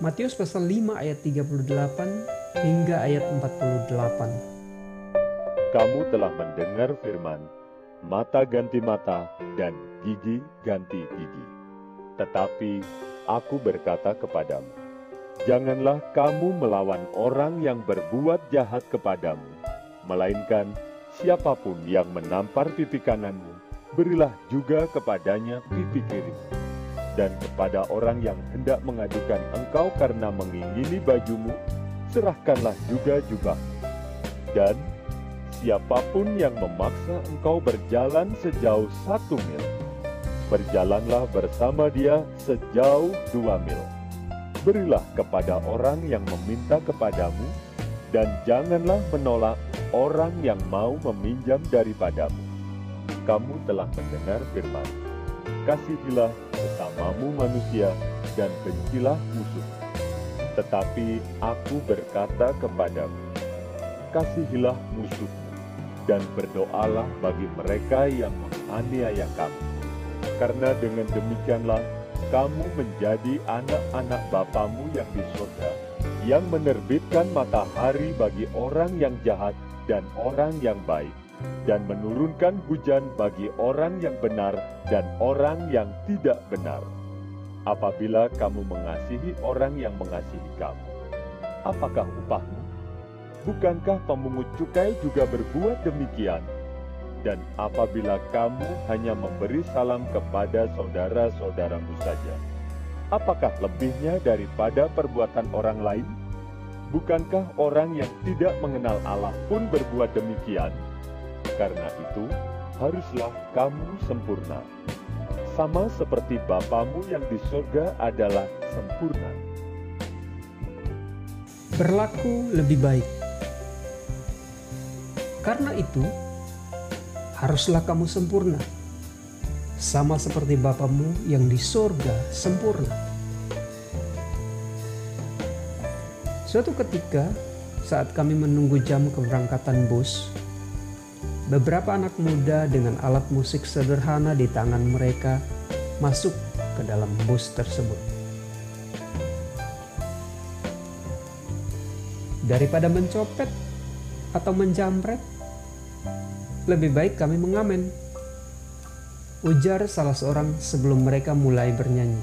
Matius pasal 5 ayat 38 hingga ayat 48. Kamu telah mendengar firman, mata ganti mata dan gigi ganti gigi. Tetapi aku berkata kepadamu, janganlah kamu melawan orang yang berbuat jahat kepadamu, melainkan siapa pun yang menampar pipi kananmu, berilah juga kepadanya pipi kiri dan kepada orang yang hendak mengadukan engkau karena mengingini bajumu, serahkanlah juga jubahmu. Dan siapa pun yang memaksa engkau berjalan sejauh satu mil, berjalanlah bersama dia sejauh dua mil. Berilah kepada orang yang meminta kepadamu, dan janganlah menolak orang yang mau meminjam daripadamu. Kamu telah mendengar firman, kasihilah sesamamu manusia dan bencilah musuh. Tetapi aku berkata kepadamu, kasihilah musuhmu dan berdoalah bagi mereka yang menganiaya kamu. Karena dengan demikianlah kamu menjadi anak-anak Bapamu yang di surga, yang menerbitkan matahari bagi orang yang jahat dan orang yang baik dan menurunkan hujan bagi orang yang benar dan orang yang tidak benar. Apabila kamu mengasihi orang yang mengasihi kamu, apakah upahmu? Bukankah pemungut cukai juga berbuat demikian? Dan apabila kamu hanya memberi salam kepada saudara-saudaramu saja, apakah lebihnya daripada perbuatan orang lain? Bukankah orang yang tidak mengenal Allah pun berbuat demikian? Karena itu, haruslah kamu sempurna. Sama seperti Bapamu yang di surga adalah sempurna. Berlaku lebih baik. Karena itu, haruslah kamu sempurna. Sama seperti Bapamu yang di surga sempurna. Suatu ketika, saat kami menunggu jam keberangkatan bus, Beberapa anak muda dengan alat musik sederhana di tangan mereka masuk ke dalam bus tersebut. Daripada mencopet atau menjamret, lebih baik kami mengamen. Ujar salah seorang sebelum mereka mulai bernyanyi.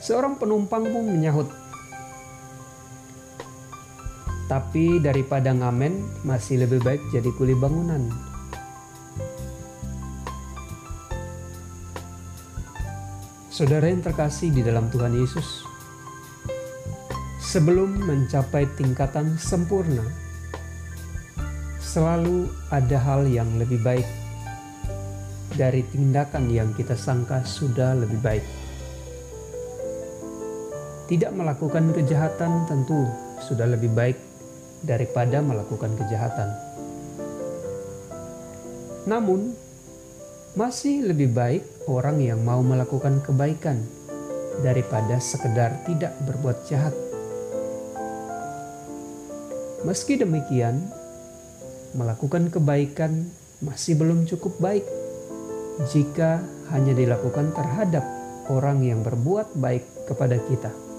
Seorang penumpang pun menyahut, tapi daripada ngamen, masih lebih baik jadi kuli bangunan. Saudara yang terkasih di dalam Tuhan Yesus, sebelum mencapai tingkatan sempurna, selalu ada hal yang lebih baik dari tindakan yang kita sangka sudah lebih baik. Tidak melakukan kejahatan tentu sudah lebih baik daripada melakukan kejahatan. Namun, masih lebih baik orang yang mau melakukan kebaikan daripada sekedar tidak berbuat jahat. Meski demikian, melakukan kebaikan masih belum cukup baik jika hanya dilakukan terhadap orang yang berbuat baik kepada kita.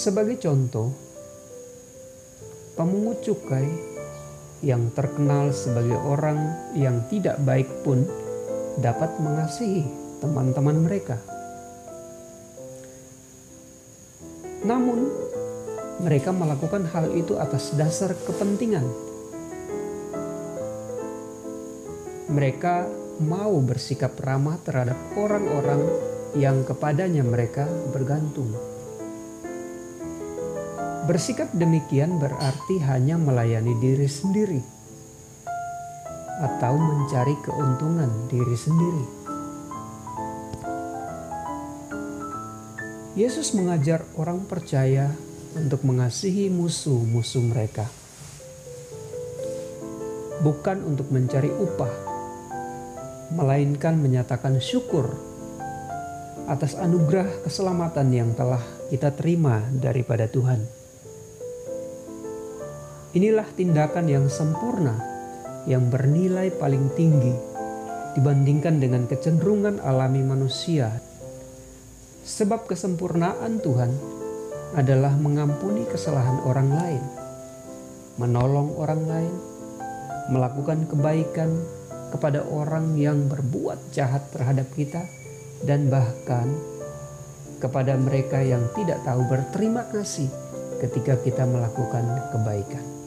Sebagai contoh, pemungut cukai yang terkenal sebagai orang yang tidak baik pun dapat mengasihi teman-teman mereka. Namun, mereka melakukan hal itu atas dasar kepentingan. Mereka mau bersikap ramah terhadap orang-orang yang kepadanya mereka bergantung. Bersikap demikian berarti hanya melayani diri sendiri atau mencari keuntungan diri sendiri. Yesus mengajar orang percaya untuk mengasihi musuh-musuh mereka, bukan untuk mencari upah, melainkan menyatakan syukur atas anugerah keselamatan yang telah kita terima daripada Tuhan. Inilah tindakan yang sempurna, yang bernilai paling tinggi, dibandingkan dengan kecenderungan alami manusia. Sebab kesempurnaan Tuhan adalah mengampuni kesalahan orang lain, menolong orang lain, melakukan kebaikan kepada orang yang berbuat jahat terhadap kita, dan bahkan kepada mereka yang tidak tahu berterima kasih ketika kita melakukan kebaikan.